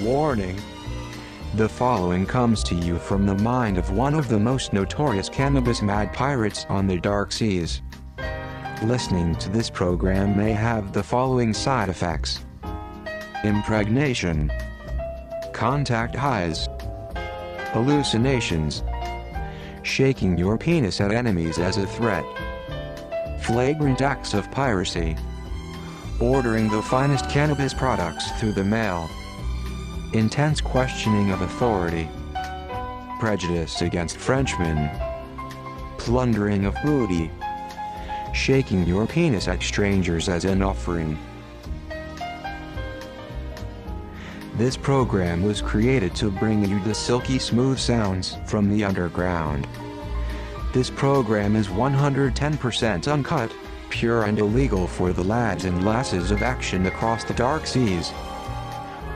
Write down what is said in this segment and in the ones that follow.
Warning. The following comes to you from the mind of one of the most notorious cannabis mad pirates on the dark seas. Listening to this program may have the following side effects. Impregnation, contact highs, hallucinations, shaking your penis at enemies as a threat, flagrant acts of piracy, ordering the finest cannabis products through the mail, intense questioning of authority, prejudice against Frenchmen, plundering of booty, shaking your penis at strangers as an offering. This program was created to bring you the silky smooth sounds from the underground. This program is 110% uncut, pure and illegal for the lads and lasses of action across the dark seas.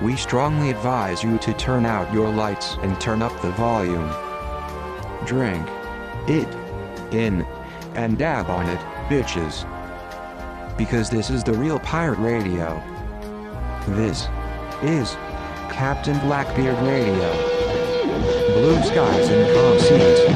We strongly advise you to turn out your lights and turn up the volume. Drink it in and dab on it, bitches. Because this is the real pirate radio. This is Captain Blackbeard Radio. Blue skies and calm seas.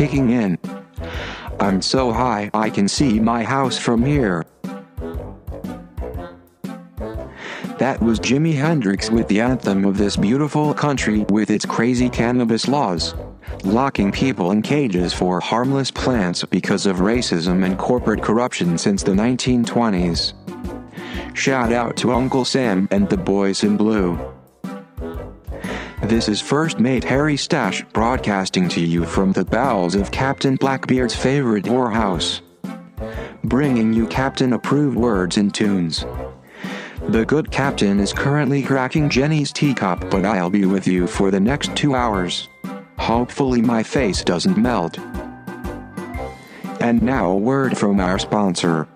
Kicking in. I'm so high I can see my house from here. That was Jimi Hendrix with the anthem of this beautiful country with its crazy cannabis laws. Locking people in cages for harmless plants because of racism and corporate corruption since the 1920s. Shout out to Uncle Sam and the boys in blue. This is First Mate Harry Stash broadcasting to you from the bowels of Captain Blackbeard's favorite whorehouse. Bringing you Captain approved words and tunes. The good captain is currently cracking Jenny's teacup, but I'll be with you for the next two hours. Hopefully, my face doesn't melt. And now, a word from our sponsor.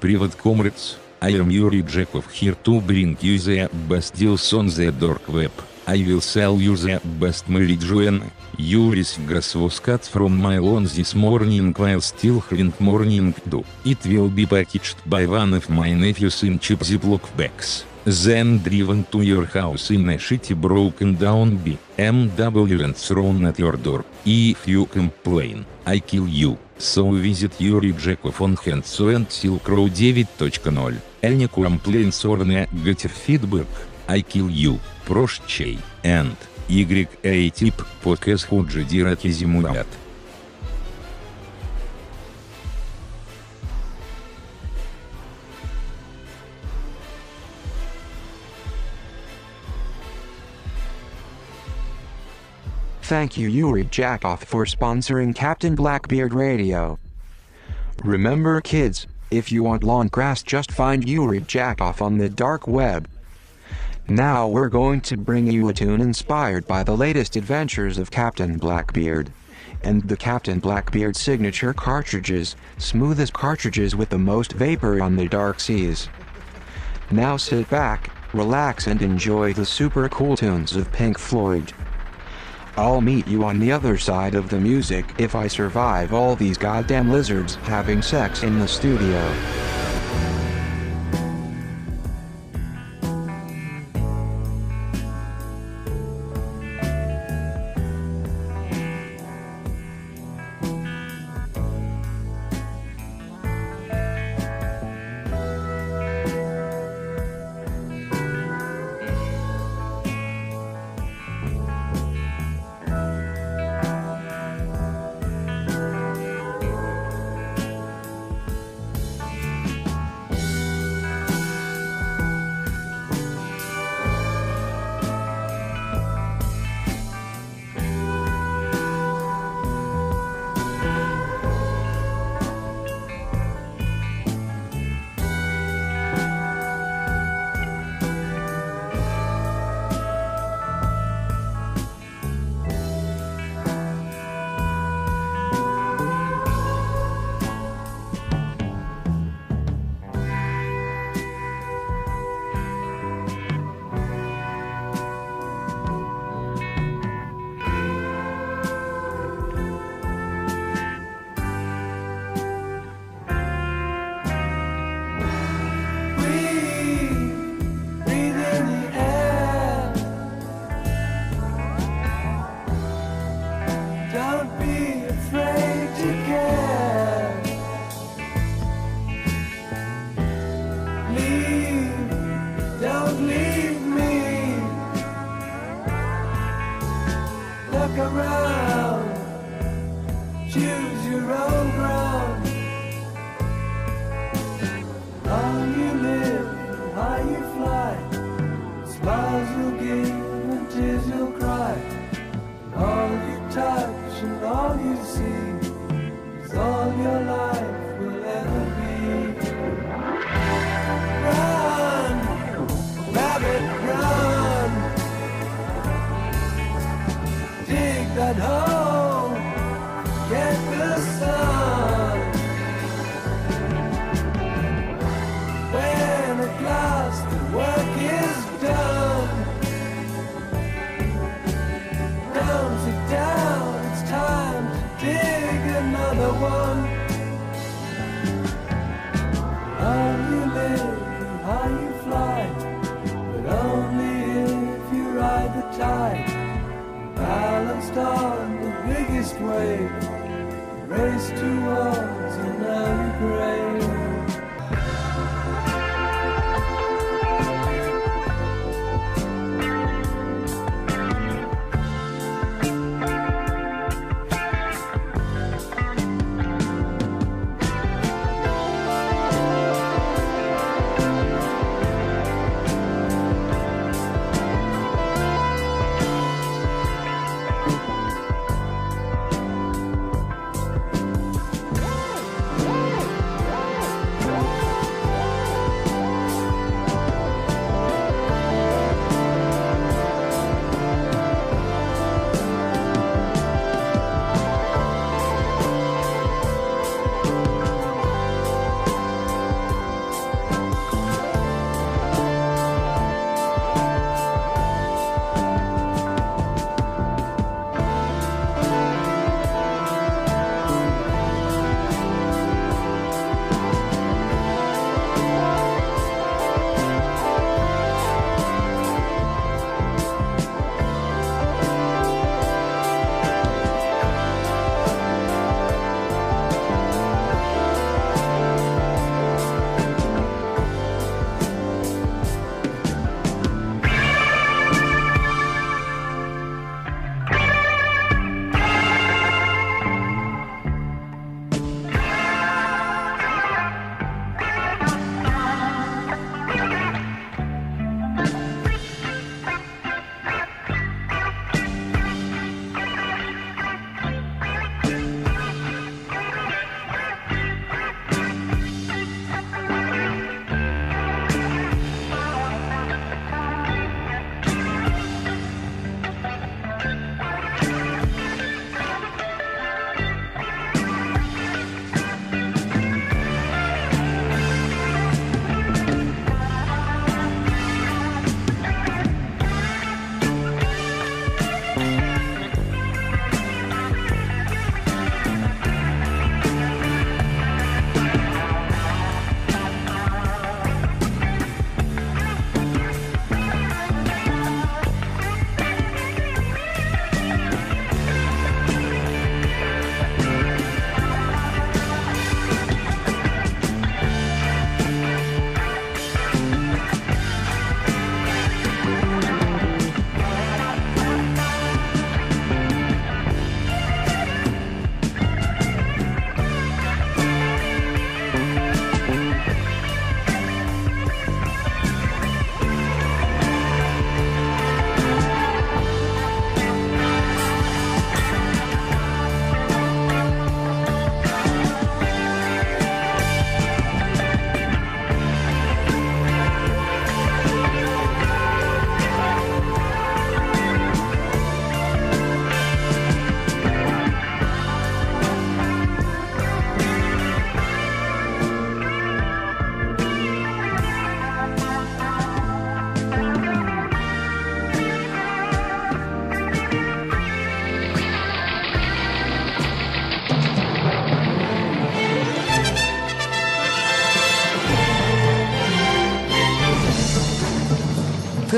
Привет, comrades. I am Yuri Jekov here to bring you the best deals on the dark web. I will sell you the best marijuana. Yuri's gas was cut from my lawn this morning while still having morning dew. It will be packaged by one of my nephews in cheap ziploc bags. Then driven to your house in a shitty broken down BMW and thrown at your door. If you complain, I kill you. So visit Yuri Jekov on Hands and Silk Road 9.0. Any complaints or negative feedback, I kill you. Прощай, and, YA тип, показ худжи зимуят. Thank you Yuri Jackoff for sponsoring Captain Blackbeard Radio. Remember kids, if you want lawn grass just find Yuri Jackoff on the dark web. Now we're going to bring you a tune inspired by the latest adventures of Captain Blackbeard. And the Captain Blackbeard signature cartridges, smoothest cartridges with the most vapor on the dark seas. Now sit back, relax and enjoy the super cool tunes of Pink Floyd. I'll meet you on the other side of the music if I survive all these goddamn lizards having sex in the studio.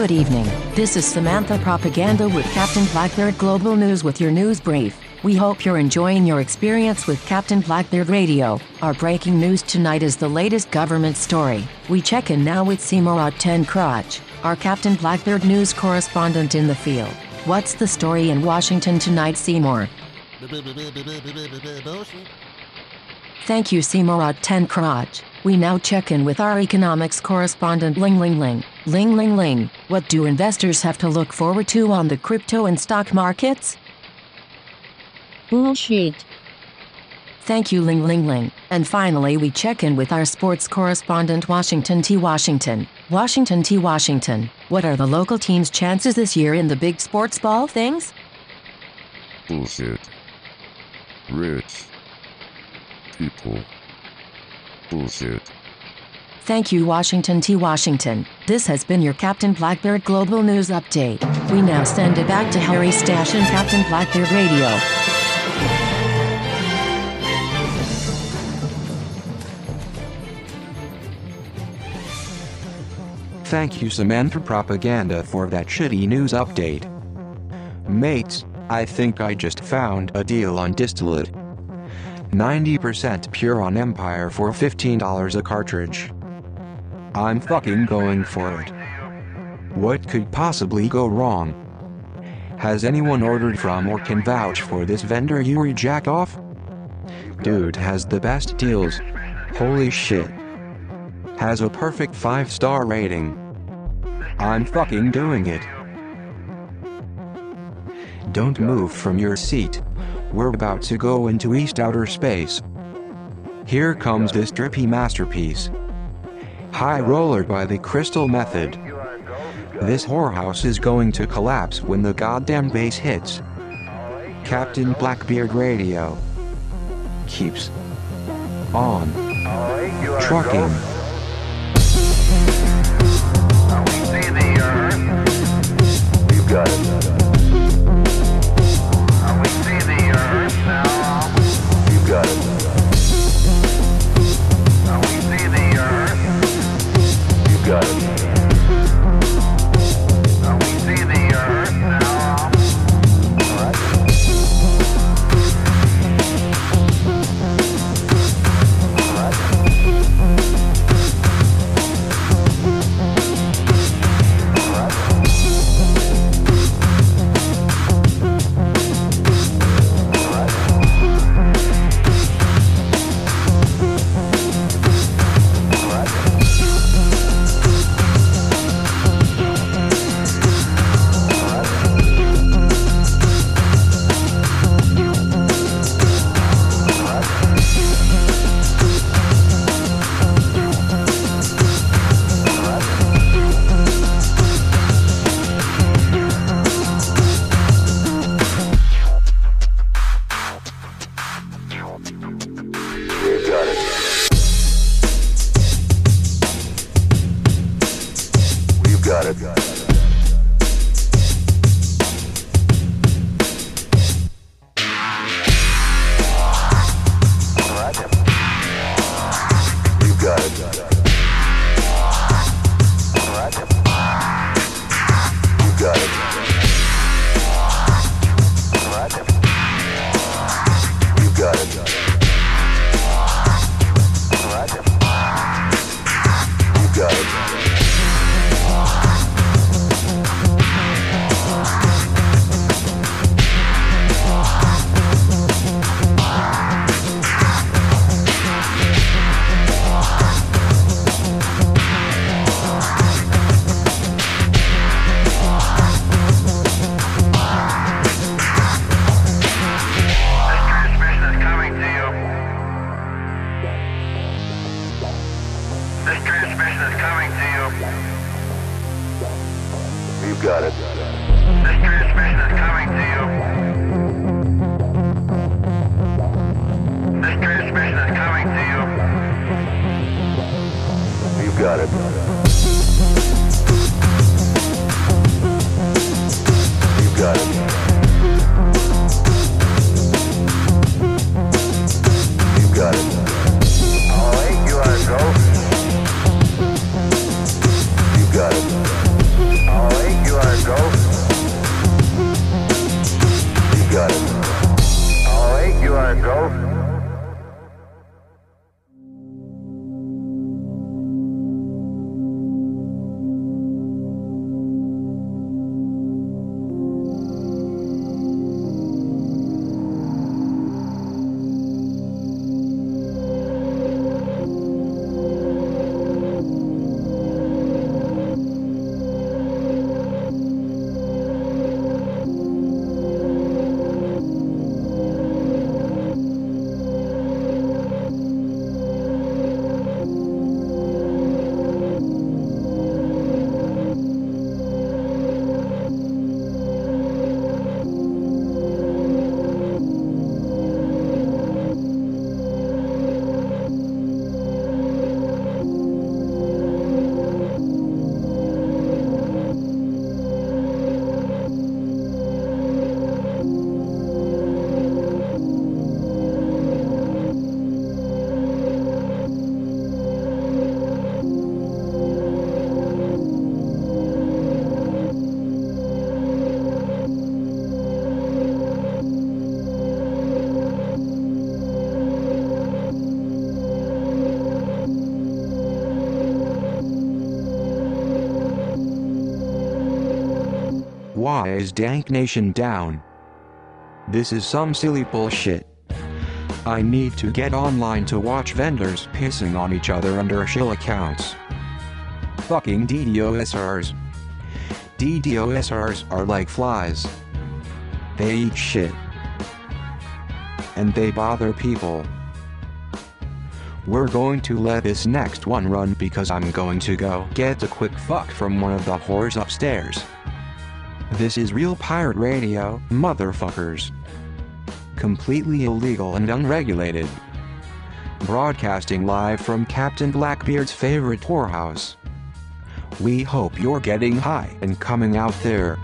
Good evening. This is Samantha Propaganda with Captain Blackbeard Global News with your news brief. We hope you're enjoying your experience with Captain Blackbeard Radio. Our breaking news tonight is the latest government story. We check in now with Seymour Ten Crotch, our Captain Blackbeard news correspondent in the field. What's the story in Washington tonight, Seymour? Thank you, Seymour Ten Crotch. We now check in with our economics correspondent Ling Ling Ling. Ling Ling Ling, what do investors have to look forward to on the crypto and stock markets? Bullshit. Thank you, Ling Ling Ling. And finally, we check in with our sports correspondent Washington T. Washington. Washington T. Washington, what are the local team's chances this year in the big sports ball things? Bullshit. Rich. People. Bullshit. Thank you, Washington T. Washington. This has been your Captain Blackbeard Global News Update. We now send it back to Harry Stash and Captain Blackbeard Radio. Thank you Samantha Propaganda for that shitty news update. Mates, I think I just found a deal on distillate. 90% pure on Empire for $15 a cartridge. I'm fucking going for it. What could possibly go wrong? Has anyone ordered from or can vouch for this vendor Yuri Jackoff? Dude has the best deals. Holy shit. Has a perfect 5 star rating. I'm fucking doing it. Don't move from your seat. We're about to go into East outer space. Here comes this drippy masterpiece. High Roller by the Crystal Method. This whorehouse is going to collapse when the goddamn bass hits. Captain Blackbeard Radio keeps on trucking. Is Dank Nation down? This is some silly bullshit. I need to get online to watch vendors pissing on each other under shill accounts. Fucking DDoSers. DDoSers are like flies. They eat shit. And they bother people. We're going to let this next one run because I'm going to go get a quick fuck from one of the whores upstairs. This is Real Pirate Radio, motherfuckers. Completely illegal and unregulated. Broadcasting live from Captain Blackbeard's favorite whorehouse. We hope you're getting high and coming out there.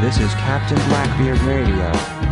This is Captain Blackbeard Radio.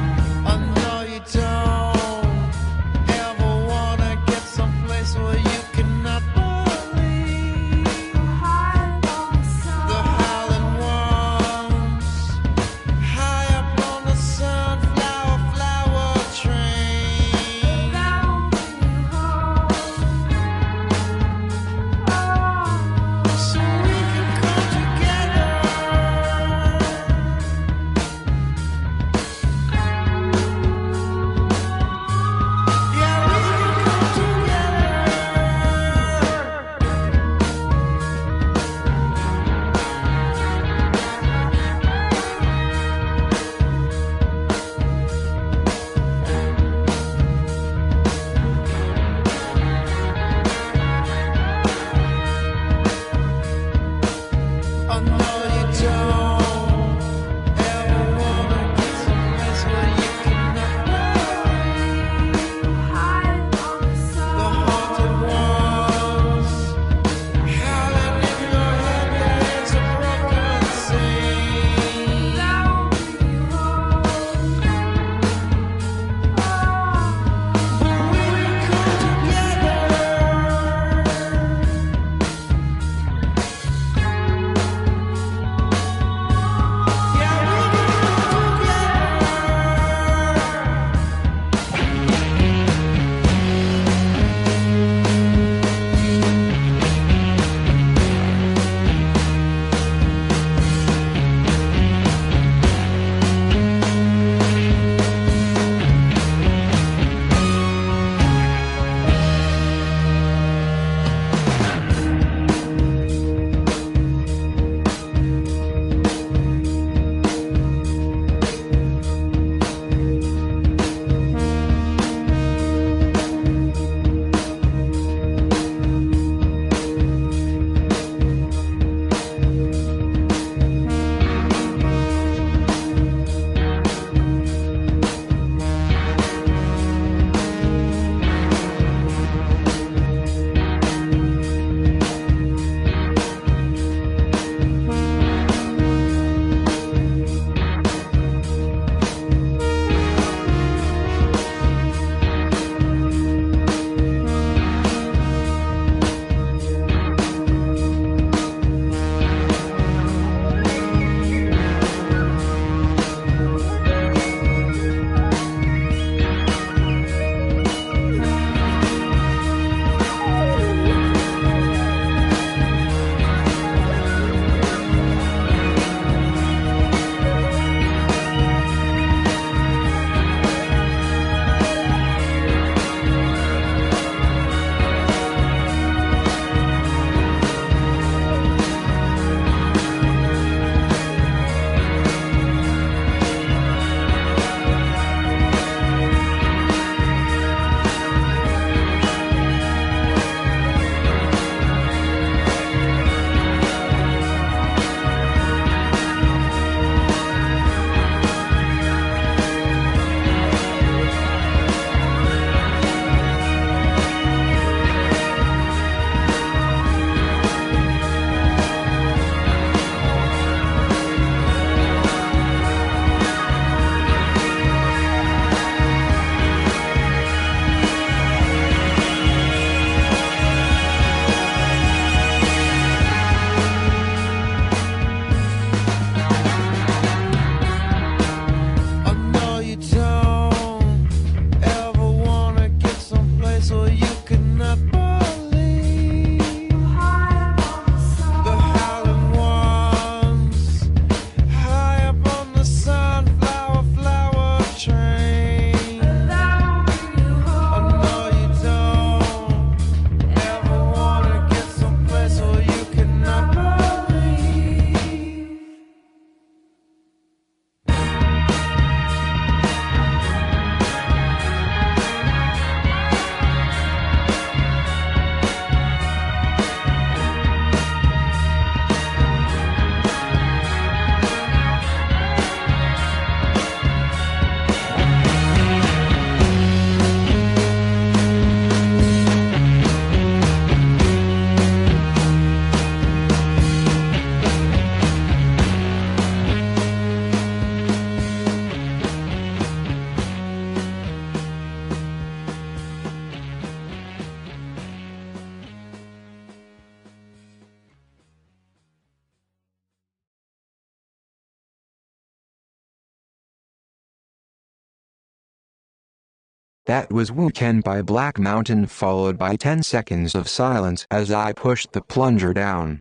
That was Weekend by Black Mountain followed by 10 seconds of silence as I pushed the plunger down.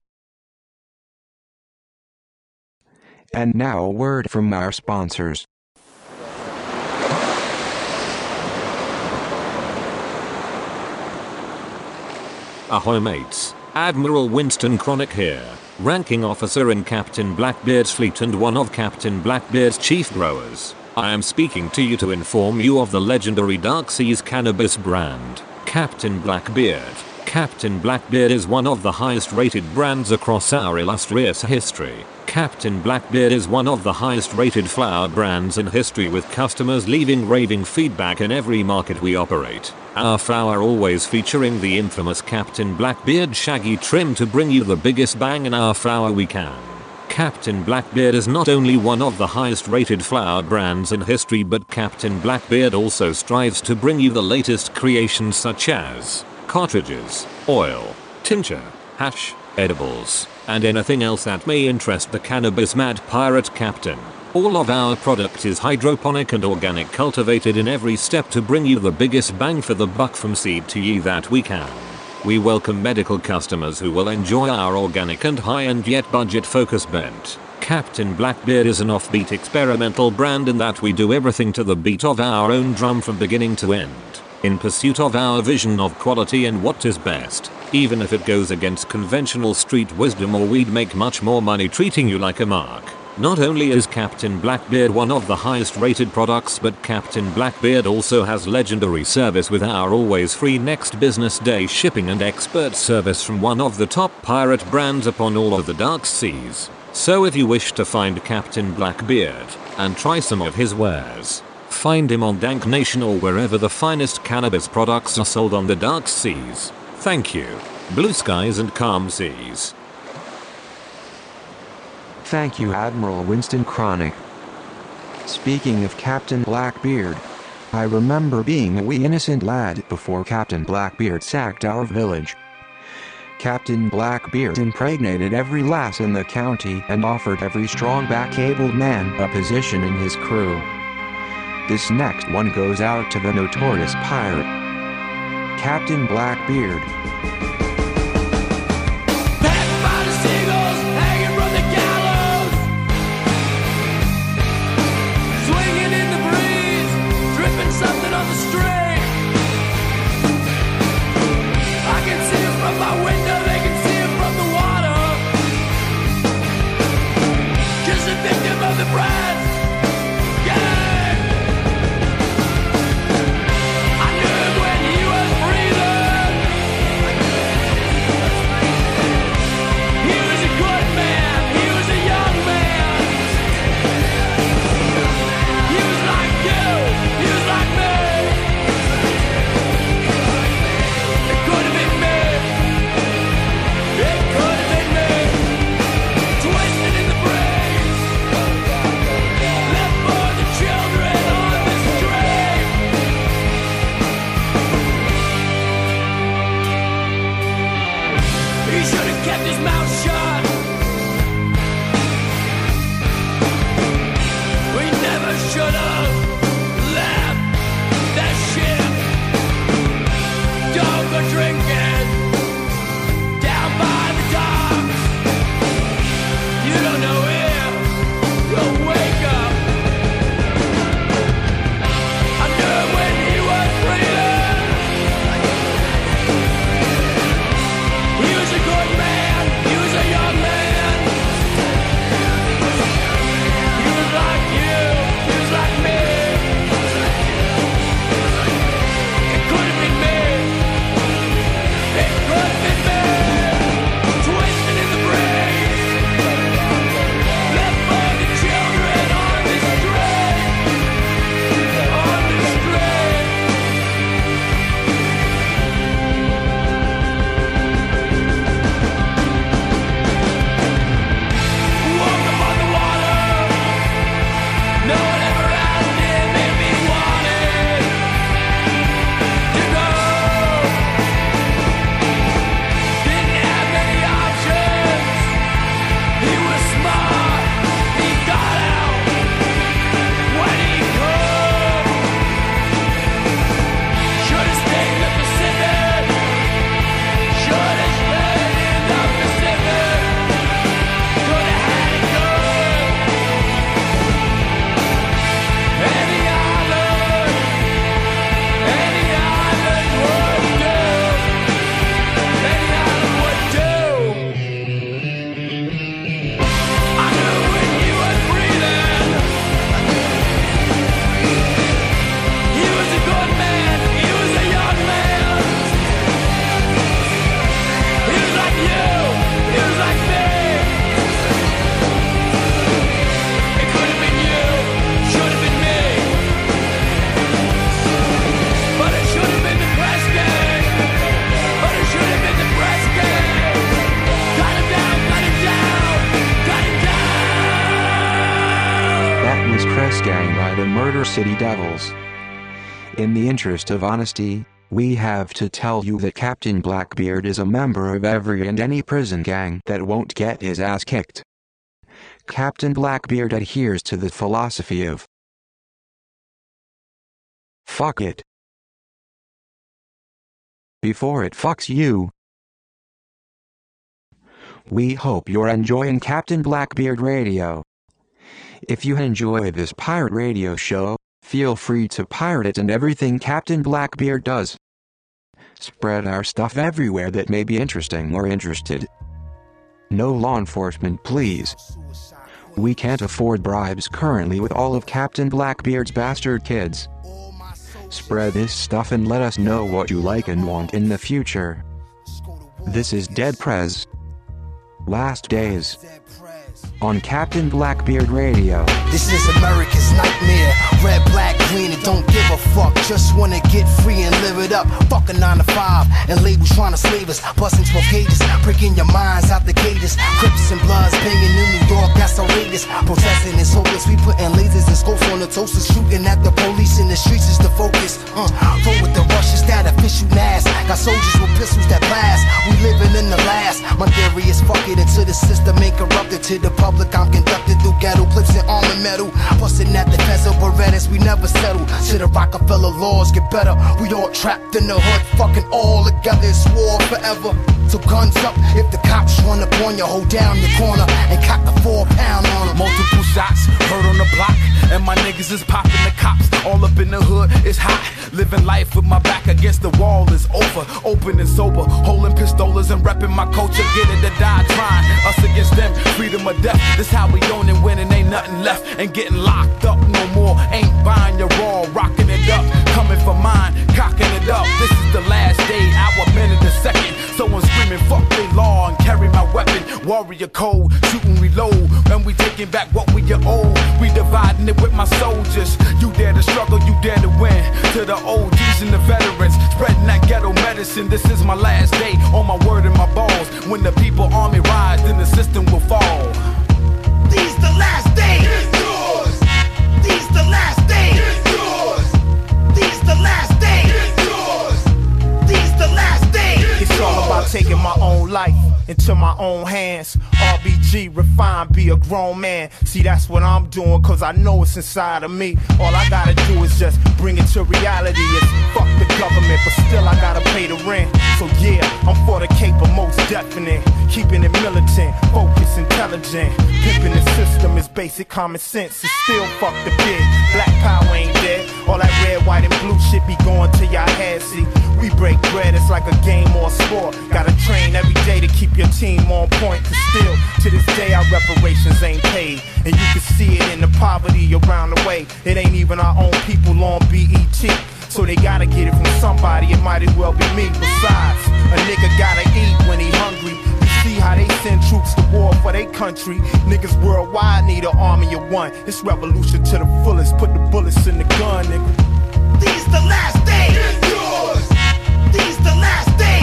And now a word from our sponsors. Ahoy mates, Admiral Winston Chronic here, ranking officer in Captain Blackbeard's fleet and one of Captain Blackbeard's chief growers. I am speaking to you to inform you of the legendary Dark Seas cannabis brand, Captain Blackbeard. Captain Blackbeard is one of the highest rated brands across our illustrious history. Captain Blackbeard is one of the highest rated flower brands in history with customers leaving raving feedback in every market we operate. Our flower always featuring the infamous Captain Blackbeard shaggy trim to bring you the biggest bang in our flower we can. Captain Blackbeard is not only one of the highest rated flower brands in history but Captain Blackbeard also strives to bring you the latest creations such as cartridges, oil, tincture, hash, edibles, and anything else that may interest the cannabis mad pirate captain. All of our product is hydroponic and organic cultivated in every step to bring you the biggest bang for the buck from seed to ye that we can. We welcome medical customers who will enjoy our organic and high-end yet budget-focused bent. Captain Blackbeard is an offbeat experimental brand in that we do everything to the beat of our own drum from beginning to end. In pursuit of our vision of quality and what is best, even if it goes against conventional street wisdom or we'd make much more money treating you like a mark. Not only is Captain Blackbeard one of the highest rated products but Captain Blackbeard also has legendary service with our always free next business day shipping and expert service from one of the top pirate brands upon all of the dark seas. So if you wish to find Captain Blackbeard and try some of his wares, find him on Dank Nation or wherever the finest cannabis products are sold on the dark seas. Thank you. Blue skies and calm seas. Thank you Admiral Winston Chronic. Speaking of Captain Blackbeard, I remember being a wee innocent lad before Captain Blackbeard sacked our village. Captain Blackbeard impregnated every lass in the county and offered every strong back-abled man a position in his crew. This next one goes out to the notorious pirate, Captain Blackbeard. City Devils. In the interest of honesty, we have to tell you that Captain Blackbeard is a member of every and any prison gang that won't get his ass kicked. Captain Blackbeard adheres to the philosophy of fuck it before it fucks you. We hope you're enjoying Captain Blackbeard Radio. If you enjoy this pirate radio show, feel free to pirate it and everything Captain Blackbeard does. Spread our stuff everywhere that may be interesting or interested. No law enforcement, please. We can't afford bribes currently with all of Captain Blackbeard's bastard kids. Spread this stuff and let us know what you like and want in the future. This is Dead Prez. Last Days. On Captain Blackbeard Radio. This is America's nightmare. Red, black, green, and don't give a fuck. Just wanna get free and live it up. 9 to 5 and labels trying to slave us. Busting 12 cages, breaking your minds out the cages. Crips and Bloods banging in New York, that's. Protesting is hopeless. We putting lasers and scopes on the toasters. Shooting at the police in the streets is the focus. Uh, with the rushes that official mass. Got soldiers with pistols that blast. We living in the last. My theory is fuck it until the system ain't corrupted. To the public, I'm conducted through ghetto clips and armor metal. Busting at the pencil Berettas, we never settle. To the Rockefeller laws get better. We all trapped in the hood, fucking all together. It's war forever. So guns up if the cops run up on you, hold down your corner and cock the four pound on them. Multiple shots heard on the block, and my niggas is popping the cops. All up in the hood, it's hot. Living life with my back against the wall is over. Open and sober, holding pistolas and repping my culture. Get it to die trying. Or death. This how we own and winning, ain't nothing left. Ain't getting locked up no more. Ain't buying your raw, Warrior code, shooting reload. And we taking back what we are owed. We dividing it with my soldiers. You dare to struggle, you dare to win. To the OGs and the veterans, spreading that ghetto medicine. This is my last day, on my word and my balls. When the people army rise, then the system will fall. These the last days. These the last days. These the last days. These the last days. It's all about taking my own life into my own hands. RBG, refine, be a grown man. See, that's what I'm doing, cause I know it's inside of me. All I gotta do is just bring it to reality. It's fuck the government, but still I gotta pay the rent. So yeah, I'm for the caper, most definite. Keeping it militant, focused, intelligent. Pimping the system is basic common sense. It's still fuck the big. Black power ain't dead. All that red, white, and blue shit be going to your head. See, we break bread, it's like a game or a sport. Gotta train every day to keep your team on point. Cause still, to this day, our reparations ain't paid. And you can see it in the poverty around the way. It ain't even our own people on BET. So they gotta get it from somebody, it might as well be me. Besides, a nigga gotta eat when he hungry. You see how they send troops to war for their country. Niggas worldwide need an army of one. It's revolution to the fullest. Put the bullets in the gun, nigga. These the last days. These the last days.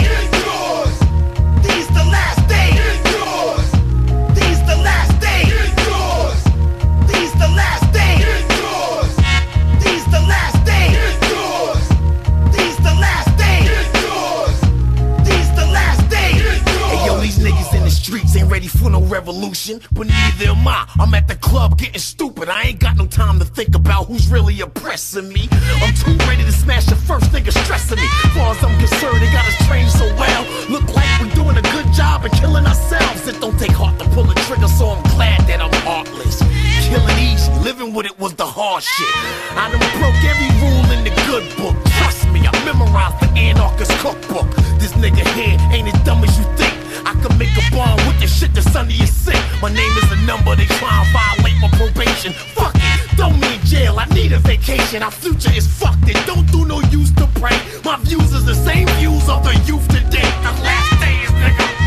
Revolution, but neither am I. I'm at the club getting stupid. I ain't got no time to think about who's really oppressing me. I'm too ready to smash the first nigga stressing me. Far as I'm concerned, they got us trained so well. Look like we're doing a good job of killing ourselves. It don't take heart to pull the trigger, so I'm glad that I'm heartless. Killing easy, living with it was the hard shit. I done broke every rule in the good book. Trust me, I memorized the anarchist cookbook. This nigga here ain't as dumb as you think. Can make a bomb with the shit that's under your sink. My name is a number, they try and violate my probation. Fuck it, throw me in jail, I need a vacation. Our future is fucked, it don't do no use to pray. My views is the same views of the youth today. The last days, nigga.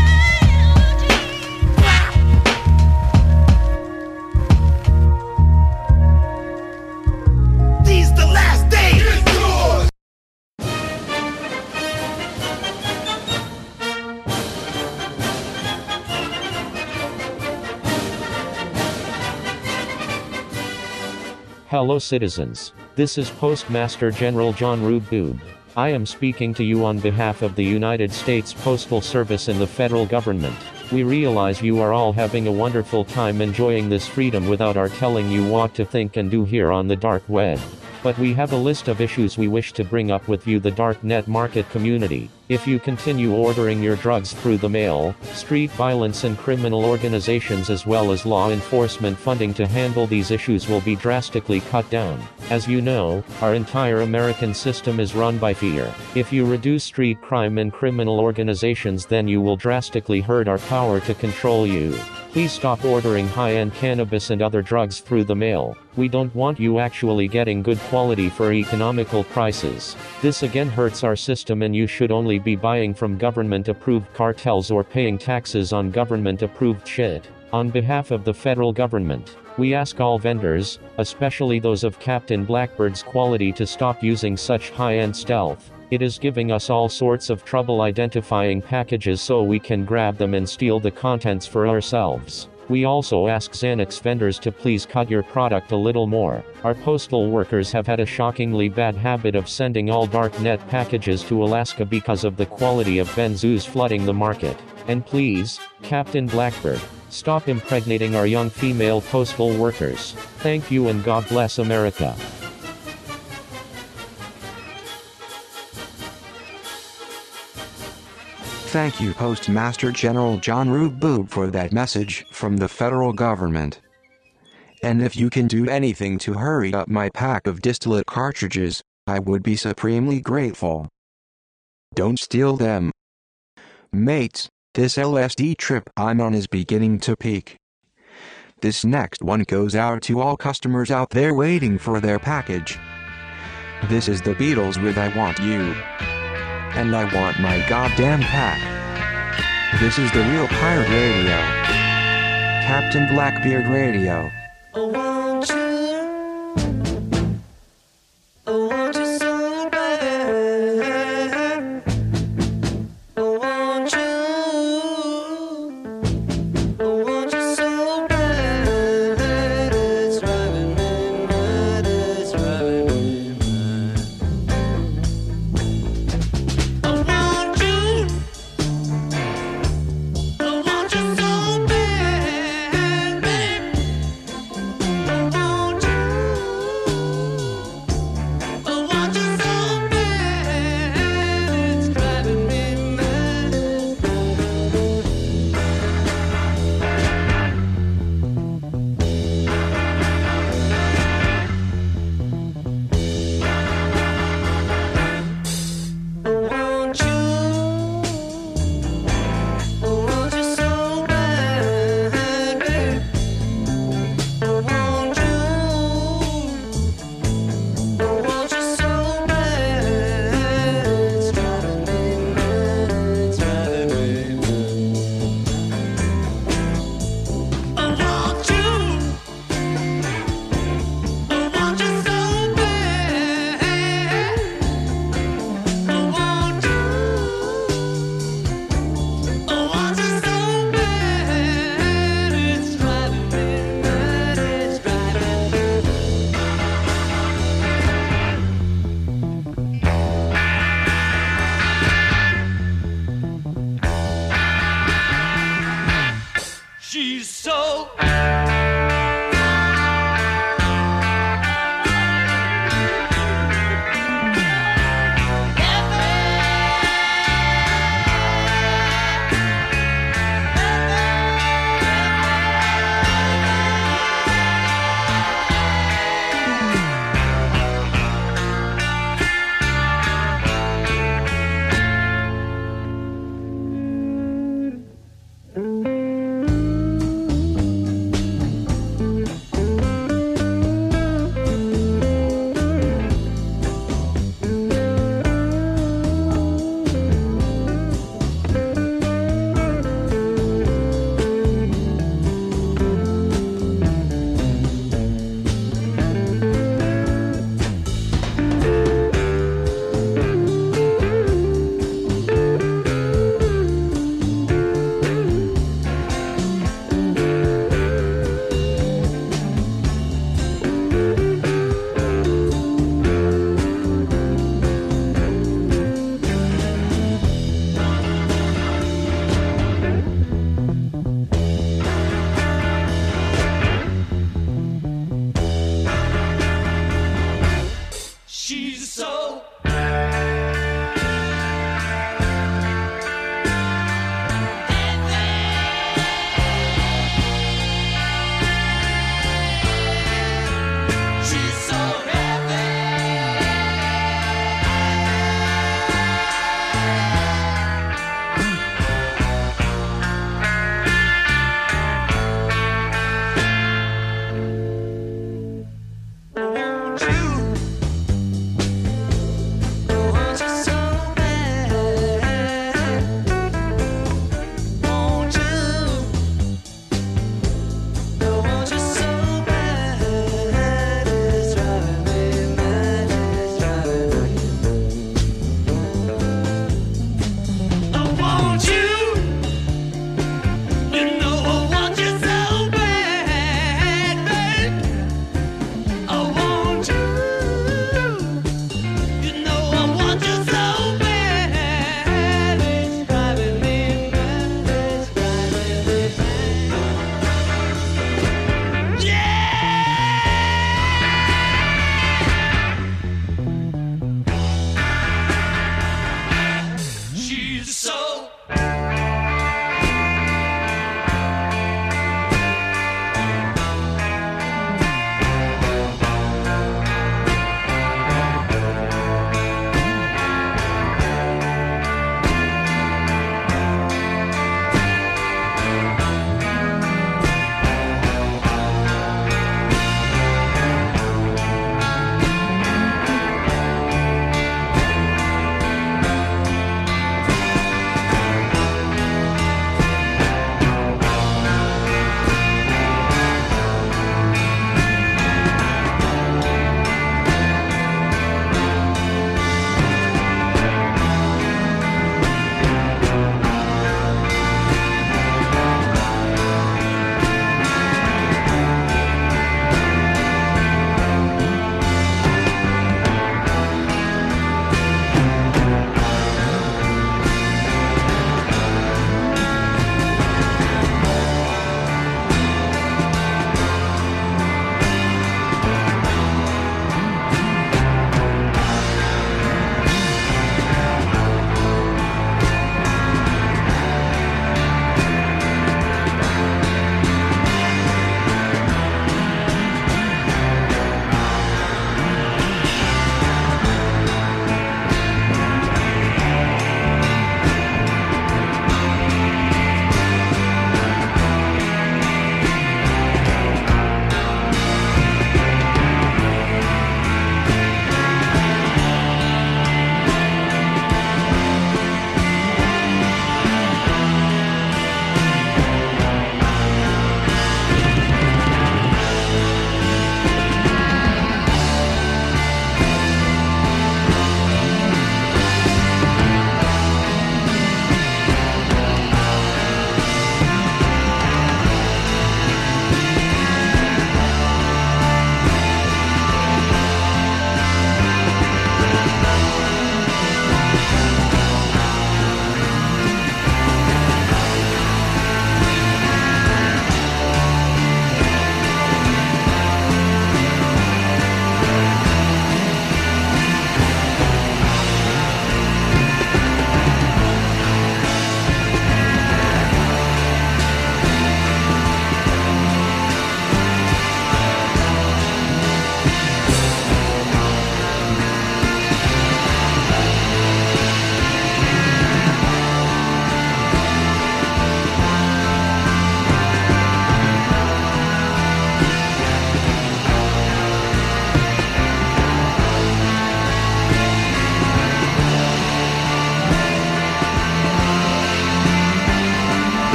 Hello citizens. This is Postmaster General John Rube Boob. I am speaking to you on behalf of the United States Postal Service and the federal government. We realize you are all having a wonderful time enjoying this freedom without our telling you what to think and do here on the dark web. But we have a list of issues we wish to bring up with you the darknet market community. If you continue ordering your drugs through the mail, street violence and criminal organizations as well as law enforcement funding to handle these issues will be drastically cut down. As you know, our entire American system is run by fear. If you reduce street crime and criminal organizations then you will drastically hurt our power to control you. Please stop ordering high-end cannabis and other drugs through the mail. We don't want you actually getting good quality for economical prices. This again hurts our system and you should only be buying from government-approved cartels or paying taxes on government-approved shit. On behalf of the federal government, we ask all vendors, especially those of Captain Blackbeard's quality to stop using such high-end stealth. It is giving us all sorts of trouble identifying packages so we can grab them and steal the contents for ourselves. We also ask Xanax vendors to please cut your product a little more. Our postal workers have had a shockingly bad habit of sending all darknet packages to Alaska because of the quality of benzos flooding the market. And please, Captain Blackbeard, stop impregnating our young female postal workers. Thank you and God bless America. Thank you Postmaster General John Rube for that message from the federal government. And if you can do anything to hurry up my pack of distillate cartridges, I would be supremely grateful. Don't steal them. Mates, this LSD trip I'm on is beginning to peak. This next one goes out to all customers out there waiting for their package. This is the Beatles with I Want You. And I want my goddamn pack. This is the real pirate radio. Captain Blackbeard Radio. Oh, I want you. Oh, I want you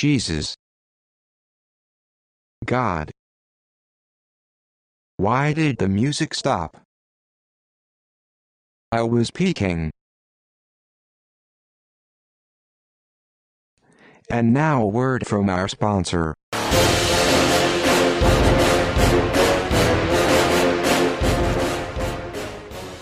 Jesus God Why did the music stop? I was peaking. And now a word from our sponsor.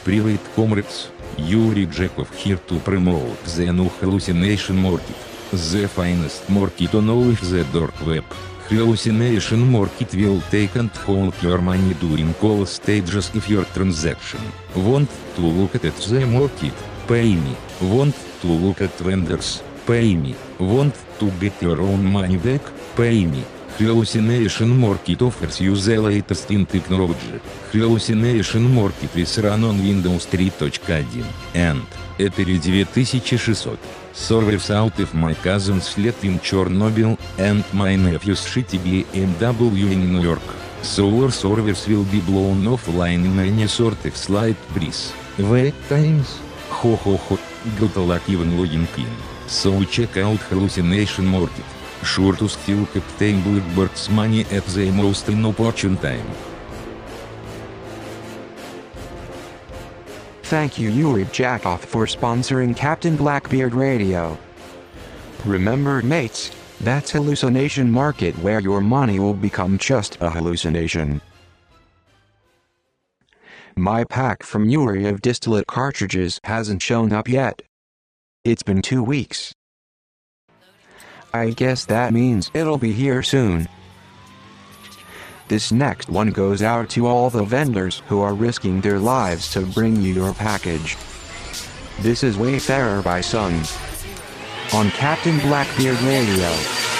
Привет, comrades. Yuri Jakov here to promote the new hallucination market. The finest market of the dark web. Hallucination market will take and hold your money during all stages of your transaction. Want to look at the market? Pay me. Want to look at vendors? Pay me. Want to get your own money back? Pay me. Hallucination Market offers you the latest in technology. Hallucination Market is run on Windows 3.1 and Ether 2600. Servers out of my cousin's flat in Chernobyl and my nephew's shitty BMW in New York. So our servers will be blown offline in any sort of slight breeze. Wait times. Ho ho ho. Good luck even logging in. So check out Hallucination Market. Sure to steal Captain Blackbeard's money at the most inopportune time. Thank you Yuri Jackoff for sponsoring Captain Blackbeard Radio. Remember mates, that's hallucination market where your money will become just a hallucination. My pack from Yuri of distillate cartridges hasn't shown up yet. It's been two weeks. I guess that means it'll be here soon. This next one goes out to all the vendors who are risking their lives to bring you your package. This is Wayfarer by Sun. On Captain Blackbeard Radio.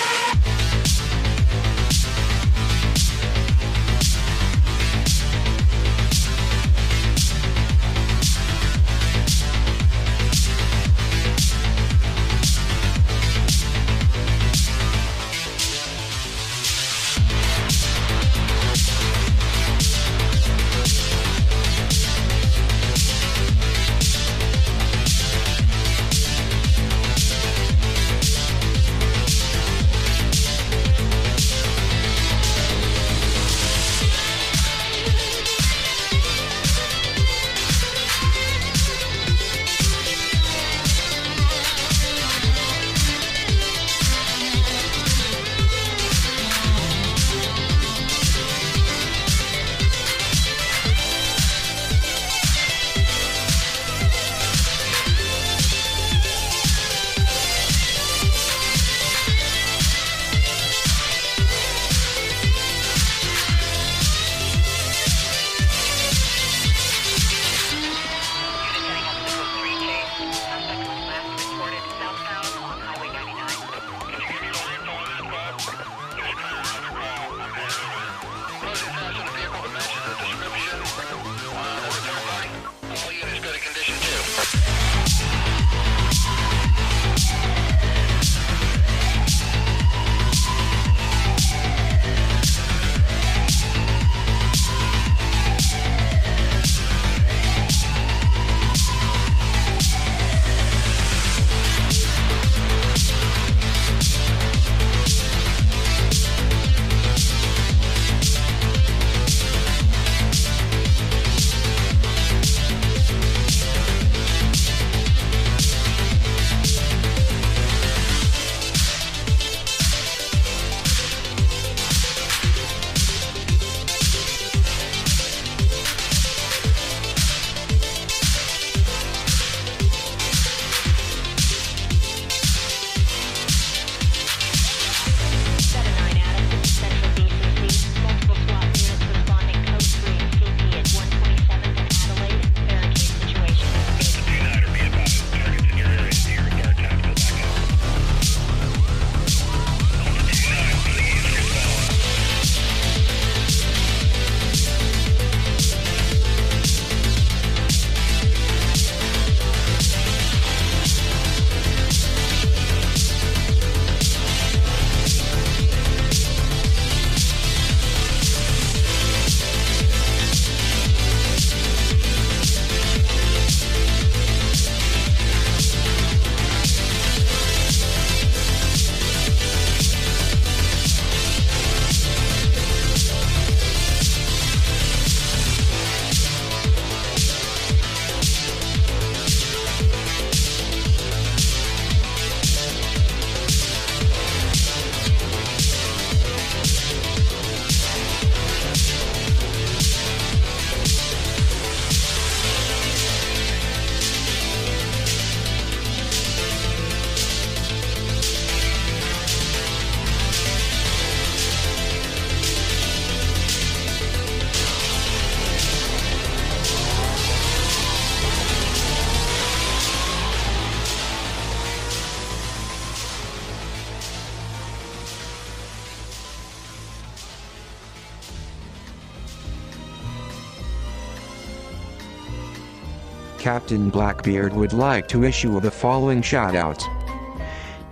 Captain Blackbeard would like to issue the following shoutouts.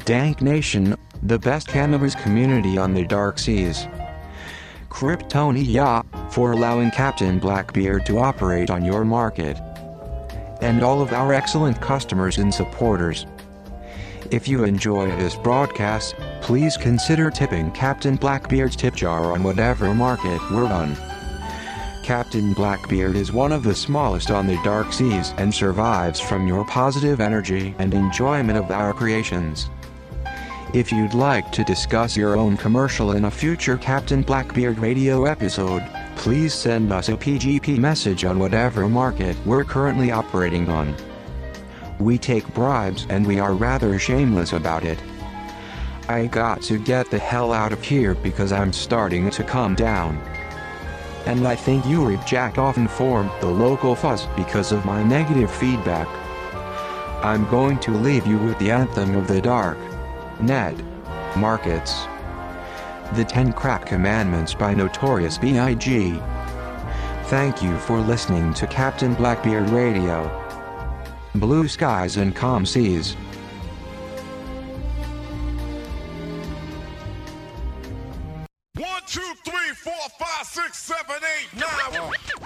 Dank Nation, the best cannabis community on the dark seas. Cryptonia, for allowing Captain Blackbeard to operate on your market. And all of our excellent customers and supporters. If you enjoy this broadcast, please consider tipping Captain Blackbeard's tip jar on whatever market we're on. Captain Blackbeard is one of the smallest on the dark seas and survives from your positive energy and enjoyment of our creations. If you'd like to discuss your own commercial in a future Captain Blackbeard radio episode, please send us a PGP message on whatever market we're currently operating on. We take bribes and we are rather shameless about it. I got to get the hell out of here because I'm starting to come down. And I think Yuri Jack often formed the local fuzz because of my negative feedback. I'm going to leave you with the anthem of the dark. Ned. Markets. The Ten Crack Commandments by Notorious B.I.G. Thank you for listening to Captain Blackbeard Radio. Blue skies and calm seas.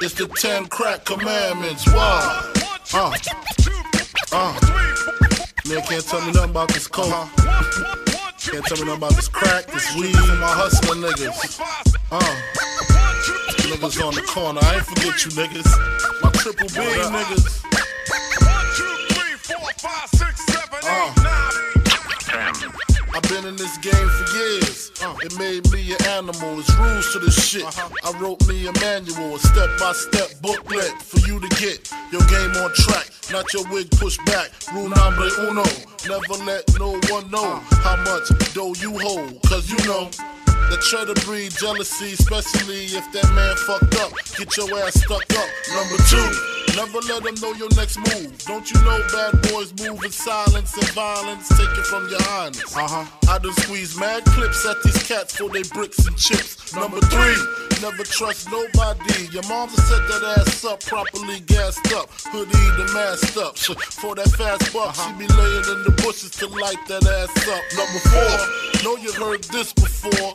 It's the ten crack commandments. Why? Uh, uh. Man can't tell me nothing about this coke. Can't tell me nothing about this crack, this weed, and my hustling niggas. Uh. Niggas on the corner. I ain't forget you niggas. My triple B niggas. Been in this game for years. Uh, it made me an animal. It's rules to this shit. I wrote me a manual, a step by step booklet for you to get your game on track. Not your wig pushed back. Rule number uno. Never let no one know how much dough you hold. Cause you know. That try to breed jealousy, especially if that man fucked up. Get your ass stuck up. Number two, never let them know your next move. Don't you know bad boys move in silence and violence? Take it from your highness. Uh huh. I done squeeze mad clips at these cats for they bricks and chips. Number three, never trust nobody. Your mama set that ass up, properly gassed up. Hoodie the masked up. For that fast buck, she be laying in the bushes to light that ass up. Number four, know you heard this before.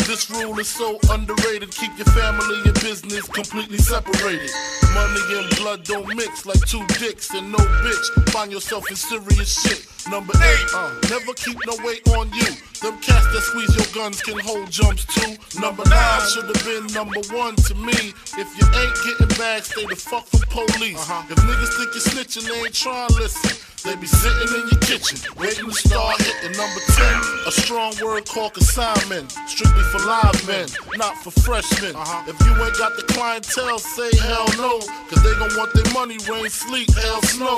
this rule is so underrated. Keep your family and business completely separated. Money and blood don't mix like two dicks and no bitch. Find yourself in serious shit. Number eight, uh, never keep no weight on you. Them cats that squeeze your guns can hold jumps too. Number nine should have been number one to me. If you ain't getting back, stay the fuck from police. If niggas think you're snitching, they ain't trying to listen. They be sitting in your kitchen, waiting to start hitting. Number 10, a strong word called consignment. Strictly for live men, not for freshmen. Uh-huh. If you ain't got the clientele, say hell no. Cause they gon' want their money, rain, sleet, hell, snow.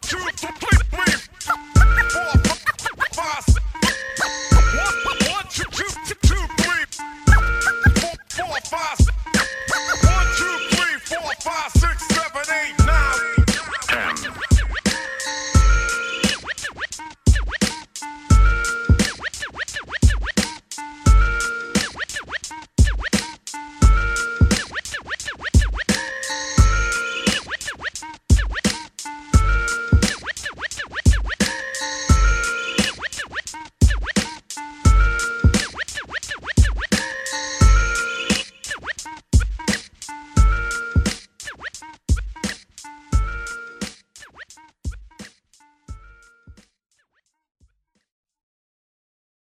five, six.